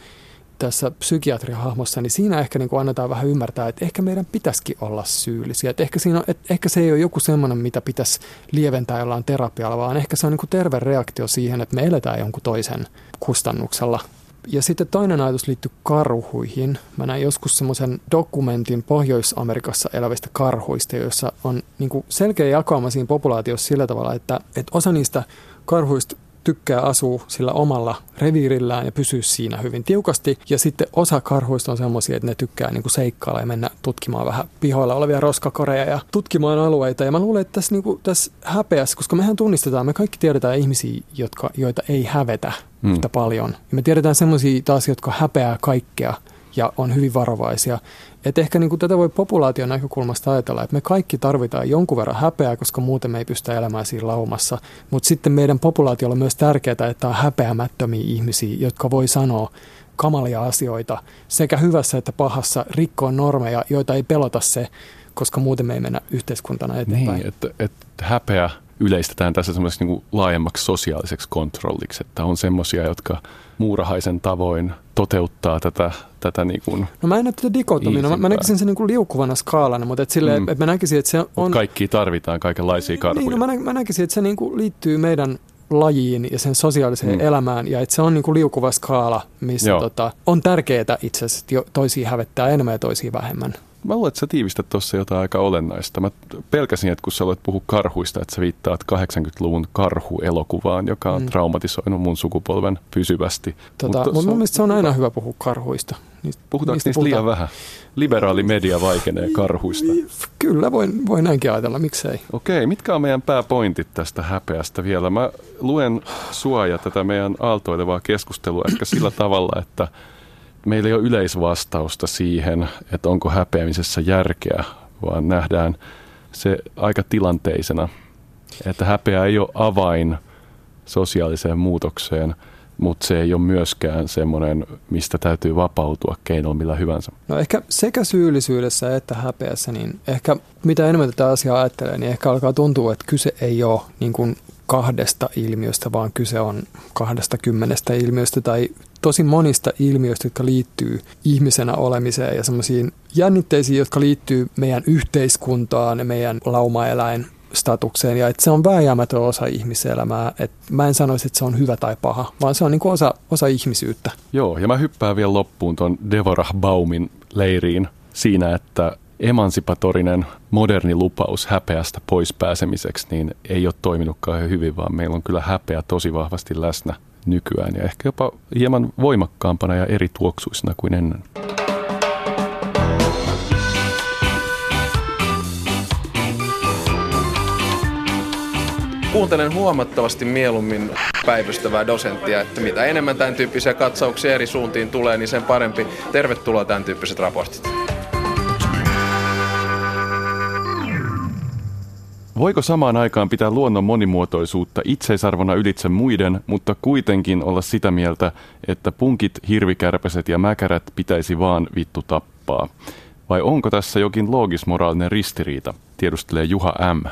tässä psykiatrihahmossa, niin siinä ehkä niin kuin annetaan vähän ymmärtää, että ehkä meidän pitäisikin olla syyllisiä. Että ehkä, siinä on, että ehkä se ei ole joku semmoinen, mitä pitäisi lieventää jollain terapialla, vaan ehkä se on niin kuin terve reaktio siihen, että me eletään jonkun toisen kustannuksella ja sitten toinen ajatus liittyy karhuihin. Mä näin joskus semmoisen dokumentin Pohjois-Amerikassa elävistä karhuista, joissa on niin selkeä jakauma siinä populaatiossa sillä tavalla, että, että osa niistä karhuista tykkää asua sillä omalla reviirillään ja pysyä siinä hyvin tiukasti. Ja sitten osa karhuista on semmoisia, että ne tykkää niin kuin seikkailla ja mennä tutkimaan vähän pihoilla olevia roskakoreja ja tutkimaan alueita. Ja mä luulen, että tässä, niin kuin, tässä häpeässä, koska mehän tunnistetaan, me kaikki tiedetään ihmisiä, jotka, joita ei hävetä mm. yhtä paljon. Ja me tiedetään semmoisia taas, jotka häpeää kaikkea ja on hyvin varovaisia. Et ehkä niin kuin tätä voi populaation näkökulmasta ajatella, että me kaikki tarvitaan jonkun verran häpeää, koska muuten me ei pystytä elämään siinä laumassa. Mutta sitten meidän populaatiolla on myös tärkeää, että on häpeämättömiä ihmisiä, jotka voi sanoa kamalia asioita sekä hyvässä että pahassa, rikkoa normeja, joita ei pelota se, koska muuten me ei mennä yhteiskuntana eteenpäin. Niin, että, että häpeä yleistetään tässä semmoiseksi niin laajemmaksi sosiaaliseksi kontrolliksi, että on semmoisia, jotka muurahaisen tavoin toteuttaa tätä, tätä niin kuin No mä en näe tätä dikotomina, mä, mä näkisin sen niin kuin liukuvana skaalana, mutta et silleen, Mm. että mä näkisin, että se on... Mut kaikki tarvitaan kaikenlaisia karhuja. Niin, no mä, nä, mä näkisin, että se niin kuin liittyy meidän lajiin ja sen sosiaaliseen Mm. elämään ja että se on niin kuin liukuva skaala, missä Joo. tota, on tärkeää itse asiassa, toisia hävettää enemmän ja toisia vähemmän. Mä luulen, että sä tiivistät tuossa jotain aika olennaista. Mä pelkäsin, että kun sä olet puhua karhuista, että sä viittaat 80-luvun karhuelokuvaan, joka on mm. Traumatisoinut mun sukupolven pysyvästi. Tota, Mut mutta mun on- mielestä se on aina hyvä puhua karhuista. Niistä, Puhutaanko niistä liian vähän? Liberaali media vaikenee karhuista. Kyllä, voin, voin näinkin ajatella, miksei. Okei, mitkä on meidän pääpointit tästä häpeästä vielä? Mä luen sua ja tätä meidän aaltoilevaa keskustelua ehkä sillä tavalla, että meillä ei ole yleisvastausta siihen, että onko häpeämisessä järkeä, vaan nähdään se aika tilanteisena, että häpeä ei ole avain sosiaaliseen muutokseen, mutta se ei ole myöskään semmoinen, mistä täytyy vapautua keinoilla millä hyvänsä. No ehkä sekä syyllisyydessä että häpeässä, niin ehkä mitä enemmän tätä asiaa ajattelee, niin ehkä alkaa tuntua, että kyse ei ole niin kuin kahdesta ilmiöstä, vaan kyse on kahdesta kymmenestä ilmiöstä tai tosi monista ilmiöistä, jotka liittyy ihmisenä olemiseen ja semmoisiin jännitteisiin, jotka liittyy meidän yhteiskuntaan ja meidän laumaeläin statukseen ja että se on vääjäämätön osa ihmiselämää. Et mä en sanoisi, että se on hyvä tai paha, vaan se on niin kuin osa, osa ihmisyyttä. Joo, ja mä hyppään vielä loppuun tuon Devorah Baumin leiriin siinä, että emansipatorinen moderni lupaus häpeästä pois pääsemiseksi niin ei ole toiminut kauhean hyvin, vaan meillä on kyllä häpeä tosi vahvasti läsnä nykyään ja ehkä jopa hieman voimakkaampana ja eri tuoksuisena kuin ennen. Kuuntelen huomattavasti mieluummin päivystävää dosenttia, että mitä enemmän tämän tyyppisiä katsauksia eri suuntiin tulee, niin sen parempi. Tervetuloa tämän tyyppiset raportit. Voiko samaan aikaan pitää luonnon monimuotoisuutta itseisarvona ylitse muiden, mutta kuitenkin olla sitä mieltä, että punkit, hirvikärpäset ja mäkärät pitäisi vaan vittu tappaa? Vai onko tässä jokin loogismoraalinen ristiriita, tiedustelee Juha M.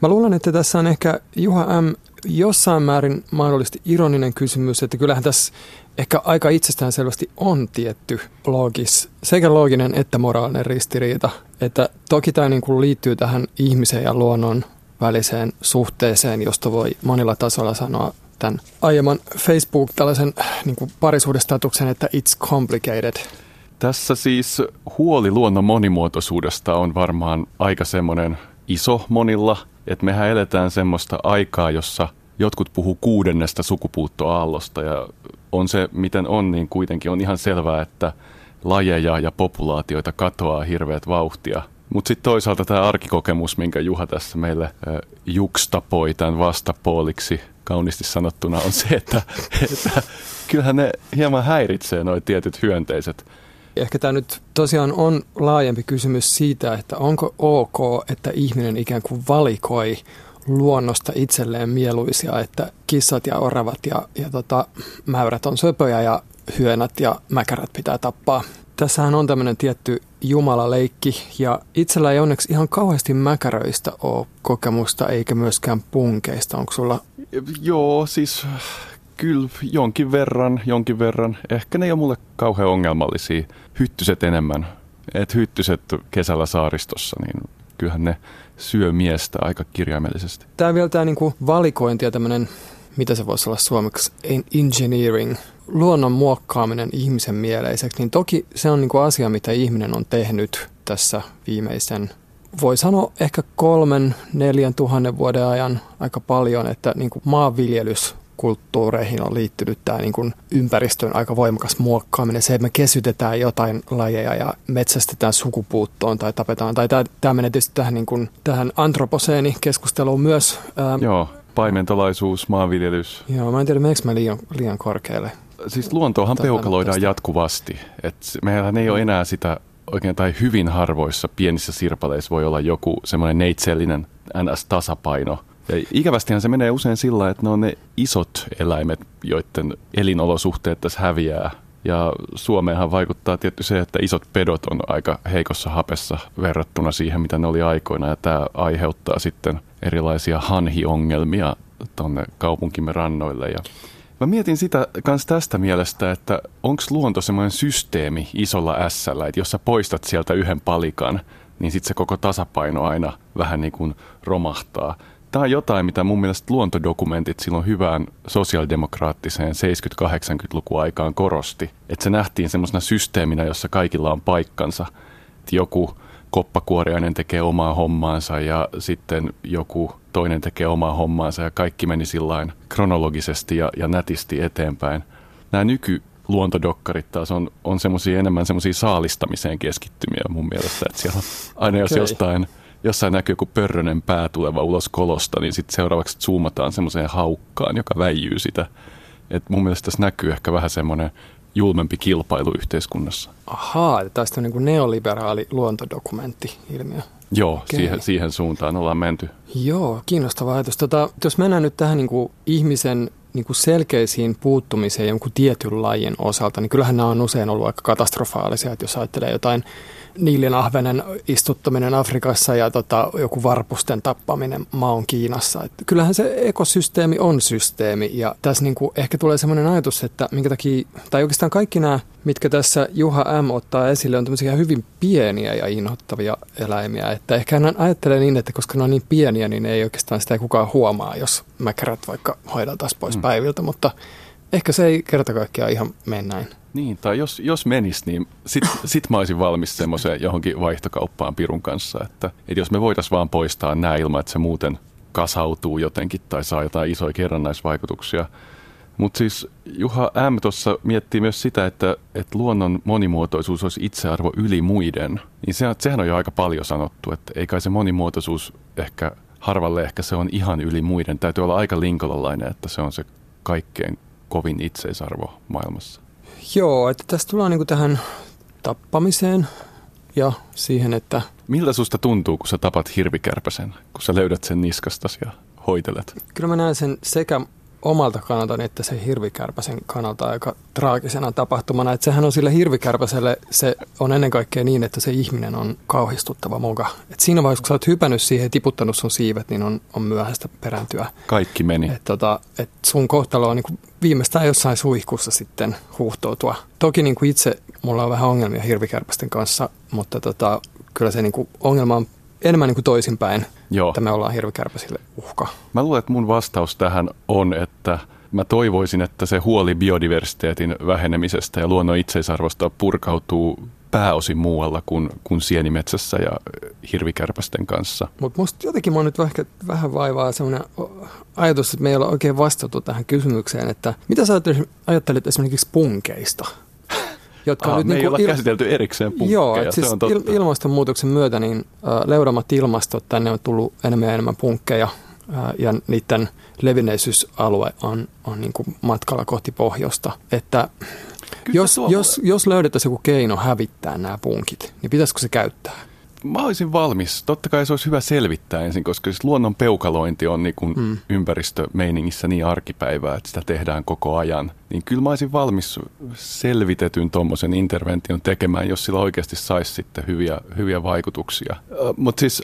Mä luulen, että tässä on ehkä Juha M. jossain määrin mahdollisesti ironinen kysymys, että kyllähän tässä ehkä aika itsestäänselvästi on tietty loogis, sekä looginen että moraalinen ristiriita. Että toki tämä niin kuin liittyy tähän ihmisen ja luonnon väliseen suhteeseen, josta voi monilla tasoilla sanoa tämän aiemman Facebook tällaisen niin parisuudestatuksen, että it's complicated. Tässä siis huoli luonnon monimuotoisuudesta on varmaan aika semmoinen iso monilla, että mehän eletään semmoista aikaa, jossa jotkut puhuu kuudennesta sukupuuttoaallosta ja on se miten on, niin kuitenkin on ihan selvää, että lajeja ja populaatioita katoaa hirveät vauhtia. Mutta sitten toisaalta tämä arkikokemus, minkä Juha tässä meille äh, jukstapoi tämän vastapuoliksi kauniisti sanottuna, on se, että, että kyllähän ne hieman häiritsee nuo tietyt hyönteiset. Ehkä tämä nyt tosiaan on laajempi kysymys siitä, että onko ok, että ihminen ikään kuin valikoi luonnosta itselleen mieluisia, että kissat ja oravat ja, ja tota, mäyrät on söpöjä ja hyönät ja mäkärät pitää tappaa. Tässähän on tämmöinen tietty jumalaleikki ja itsellä ei onneksi ihan kauheasti mäkäröistä ole kokemusta eikä myöskään punkeista. Onko sulla Joo, siis kyllä jonkin verran, jonkin verran. Ehkä ne ei ole mulle kauhean ongelmallisia. Hyttyset enemmän. Et hyttyset kesällä saaristossa, niin kyllähän ne syö miestä aika kirjaimellisesti. Tämä vielä tämä niinku valikointi ja tämmöinen, mitä se voisi olla suomeksi, en- engineering, luonnon muokkaaminen ihmisen mieleiseksi, niin toki se on niinku asia, mitä ihminen on tehnyt tässä viimeisen, voi sanoa ehkä kolmen, neljän tuhannen vuoden ajan aika paljon, että niinku maanviljelys kulttuureihin on liittynyt tämä niin kuin ympäristön aika voimakas muokkaaminen. Se, että me kesytetään jotain lajeja ja metsästetään sukupuuttoon tai tapetaan. Tai tämä, tämä menee tietysti tähän, niin kuin, tähän antroposeeni-keskusteluun myös. Ää, Joo, paimentolaisuus, maanviljelys. joo, mä en tiedä, meneekö mä liian, liian korkealle. Siis luontoahan Tota, peukaloidaan tästä. jatkuvasti. Et meillähän ei ole enää sitä oikein tai hyvin harvoissa pienissä sirpaleissa voi olla joku semmoinen neitsellinen NS-tasapaino. Ja ikävästihän se menee usein sillä, että ne on ne isot eläimet, joiden elinolosuhteet tässä häviää. Ja Suomeenhan vaikuttaa tietty se, että isot pedot on aika heikossa hapessa verrattuna siihen, mitä ne oli aikoina. Ja tämä aiheuttaa sitten erilaisia hanhiongelmia tuonne kaupunkimme rannoille. Ja mä mietin sitä myös tästä mielestä, että onko luonto semmoinen systeemi isolla s että jos sä poistat sieltä yhden palikan, niin sitten se koko tasapaino aina vähän niin kuin romahtaa. Tämä on jotain, mitä mun mielestä luontodokumentit silloin hyvään sosiaalidemokraattiseen 70-80-luku aikaan korosti. Että se nähtiin semmoisena systeeminä, jossa kaikilla on paikkansa. Että joku koppakuoriainen tekee omaa hommaansa ja sitten joku toinen tekee omaa hommaansa ja kaikki meni sillain kronologisesti ja, ja nätisti eteenpäin. Nämä nyky luontodokkarit taas on, on semmosia, enemmän semmoisia saalistamiseen keskittymiä mun mielestä, että siellä aina jos okay. jostain jossain näkyy joku pörrönen pää tuleva ulos kolosta, niin sitten seuraavaksi zoomataan semmoiseen haukkaan, joka väijyy sitä. Et mun mielestä tässä näkyy ehkä vähän semmoinen julmempi kilpailu yhteiskunnassa. Ahaa, tästä on niin kuin neoliberaali luontodokumentti-ilmiö. Joo, okay. siihen, siihen suuntaan ollaan menty. Joo, kiinnostava ajatus. Tota, jos mennään nyt tähän niin kuin ihmisen niin kuin selkeisiin puuttumiseen jonkun tietyn lajin osalta, niin kyllähän nämä on usein ollut aika katastrofaalisia, että jos ajattelee jotain niilin ahvenen istuttaminen Afrikassa ja tota, joku varpusten tappaminen maon Kiinassa. Et kyllähän se ekosysteemi on systeemi ja tässä niinku ehkä tulee sellainen ajatus, että minkä takia, tai oikeastaan kaikki nämä, mitkä tässä Juha M. ottaa esille, on tämmöisiä hyvin pieniä ja inhottavia eläimiä. Että ehkä hän ajattelee niin, että koska ne on niin pieniä, niin ei oikeastaan sitä kukaan huomaa, jos mäkärät vaikka hoideltaisiin pois mm. päiviltä, mutta ehkä se ei kerta kaikkiaan ihan mene näin. Niin, tai jos, jos menisi, niin sit, sit mä olisin valmis semmoiseen johonkin vaihtokauppaan Pirun kanssa, että, että jos me voitaisiin vaan poistaa nämä ilman, että se muuten kasautuu jotenkin tai saa jotain isoja kerrannaisvaikutuksia. Mutta siis Juha M. tuossa miettii myös sitä, että, että luonnon monimuotoisuus olisi itsearvo yli muiden. Niin se, sehän on jo aika paljon sanottu, että ei kai se monimuotoisuus ehkä, harvalle ehkä se on ihan yli muiden. Täytyy olla aika linkolalainen, että se on se kaikkein kovin itseisarvo maailmassa. Joo, että tästä tullaan niin tähän tappamiseen ja siihen, että... Miltä susta tuntuu, kun sä tapat hirvikärpäsen, kun sä löydät sen niskastas ja hoitelet? Kyllä mä näen sen sekä omalta kannaltani että se hirvikärpäsen kannalta aika traagisena tapahtumana. Että sehän on sille hirvikärpäselle, se on ennen kaikkea niin, että se ihminen on kauhistuttava muka. Et siinä vaiheessa, kun sä oot hypännyt siihen ja tiputtanut sun siivet, niin on, on myöhäistä perääntyä. Kaikki meni. Et tota, et sun kohtalo on niin viimeistään jossain suihkussa sitten huuhtoutua. Toki niin kuin itse mulla on vähän ongelmia hirvikärpästen kanssa, mutta tota, kyllä se niin kuin ongelma on enemmän niin kuin toisinpäin, Joo. että me ollaan hirvikärpäsille uhka. Mä luulen, että mun vastaus tähän on, että mä toivoisin, että se huoli biodiversiteetin vähenemisestä ja luonnon itseisarvosta purkautuu pääosin muualla kuin, kuin sienimetsässä ja hirvikärpästen kanssa. Mutta musta jotenkin mä nyt ehkä vähän vaivaa sellainen ajatus, että me ei ole oikein vastattu tähän kysymykseen, että mitä sä ajattelit esimerkiksi punkeista? Jotka Aha, nyt me niin ei olla il- käsitelty erikseen punkkeja, Joo, että siis. Il- ilmastonmuutoksen myötä niin äh, leudamat ilmastot, tänne on tullut enemmän ja enemmän punkkeja äh, ja niiden levinneisyysalue on, on niin kuin matkalla kohti pohjoista. Että jos, jos, jos löydettäisiin joku keino hävittää nämä punkit, niin pitäisikö se käyttää? Mä olisin valmis. Totta kai se olisi hyvä selvittää ensin, koska siis luonnon peukalointi on niin kuin hmm. ympäristömeiningissä niin arkipäivää, että sitä tehdään koko ajan. Niin kyllä mä olisin valmis selvitetyn tuommoisen intervention tekemään, jos sillä oikeasti saisi sitten hyviä, hyviä vaikutuksia. Mutta siis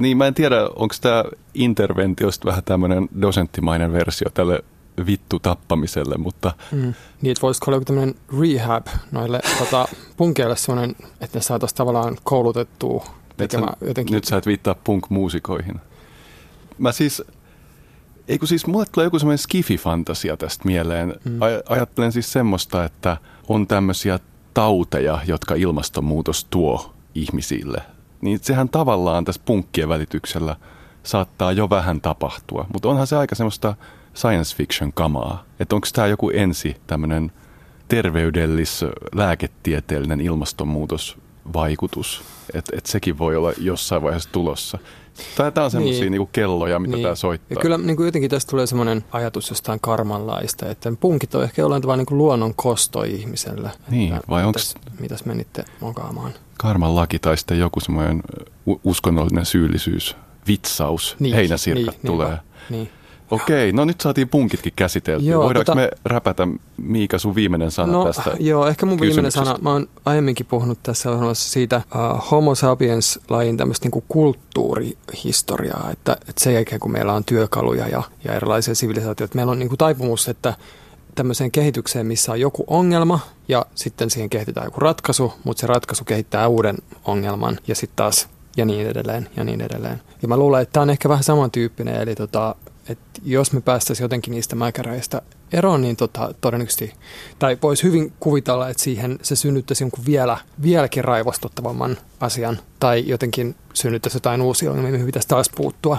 niin mä en tiedä, onko tämä interventiosta vähän tämmöinen dosenttimainen versio tälle vittu tappamiselle, mutta... Mm. Niin, että voisiko olla joku tämmöinen rehab noille tota, punkeille semmoinen, että ne saataisiin tavallaan koulutettua tekemään nyt jotenkin... Nyt sä et viittaa punk-muusikoihin. Mä siis... Eikö siis, mulle tulee joku semmoinen skifi-fantasia tästä mieleen. Mm. ajattelen siis semmoista, että on tämmöisiä tauteja, jotka ilmastonmuutos tuo ihmisille. Niin sehän tavallaan tässä punkkien välityksellä saattaa jo vähän tapahtua. Mutta onhan se aika semmoista science fiction kamaa. Että onko tämä joku ensi tämmöinen terveydellis, lääketieteellinen ilmastonmuutosvaikutus. Että et sekin voi olla jossain vaiheessa tulossa. Tämä on semmoisia niin. niinku kelloja, mitä niin. tämä soittaa. Ja kyllä niin kuin jotenkin tästä tulee semmoinen ajatus jostain karmanlaista, että punkit on ehkä jollain tavalla niin luonnon kosto ihmiselle. Niin, että vai onko... Mitäs, menitte mokaamaan? Karman laki tai sitten joku semmoinen uskonnollinen syyllisyys, vitsaus, niin, heinäsirkat niin, tulee. Niin, Okei, no nyt saatiin punkitkin käsiteltyä. Joo, Voidaanko tota- me räpätä, Miika, sun viimeinen sana No tästä joo, ehkä mun viimeinen sana, mä oon aiemminkin puhunut tässä ohjelmassa siitä uh, homo sapiens-lajin tämmöistä niinku kulttuurihistoriaa, että, että sen jälkeen kun meillä on työkaluja ja, ja erilaisia sivilisaatioita, meillä on niinku taipumus, että tämmöiseen kehitykseen, missä on joku ongelma ja sitten siihen kehitetään joku ratkaisu, mutta se ratkaisu kehittää uuden ongelman ja sitten taas ja niin edelleen ja niin edelleen. Ja mä luulen, että tämä on ehkä vähän samantyyppinen, eli tota, että jos me päästäisiin jotenkin niistä mäkäräistä eroon, niin tota, todennäköisesti, tai voisi hyvin kuvitella, että siihen se synnyttäisi jonkun vielä, vieläkin raivostuttavamman asian, tai jotenkin synnyttäisi jotain uusia ongelmia, mihin pitäisi taas puuttua.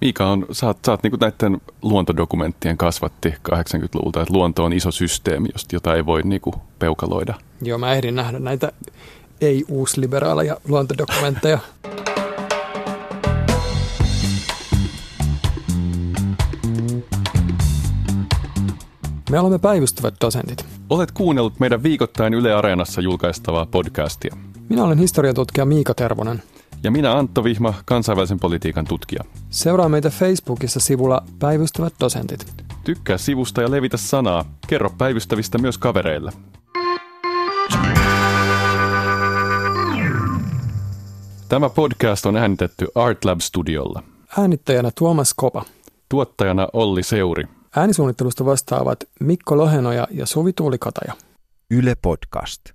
Miika, on, sä oot, sä oot niin näiden luontodokumenttien kasvatti 80-luvulta, että luonto on iso systeemi, josta jota ei voi niin peukaloida. Joo, mä ehdin nähdä näitä ei-uusliberaaleja luontodokumentteja. Me olemme päivystävät dosentit. Olet kuunnellut meidän viikoittain Yle Areenassa julkaistavaa podcastia. Minä olen historiatutkija Miika Tervonen. Ja minä Antto Vihma, kansainvälisen politiikan tutkija. Seuraa meitä Facebookissa sivulla Päivystävät dosentit. Tykkää sivusta ja levitä sanaa. Kerro päivystävistä myös kavereille. Tämä podcast on äänitetty Artlab Studiolla. Äänittäjänä Tuomas Kopa. Tuottajana Olli Seuri. Äänisuunnittelusta vastaavat Mikko Lohenoja ja Suvi Tuulikataja. Yle Podcast.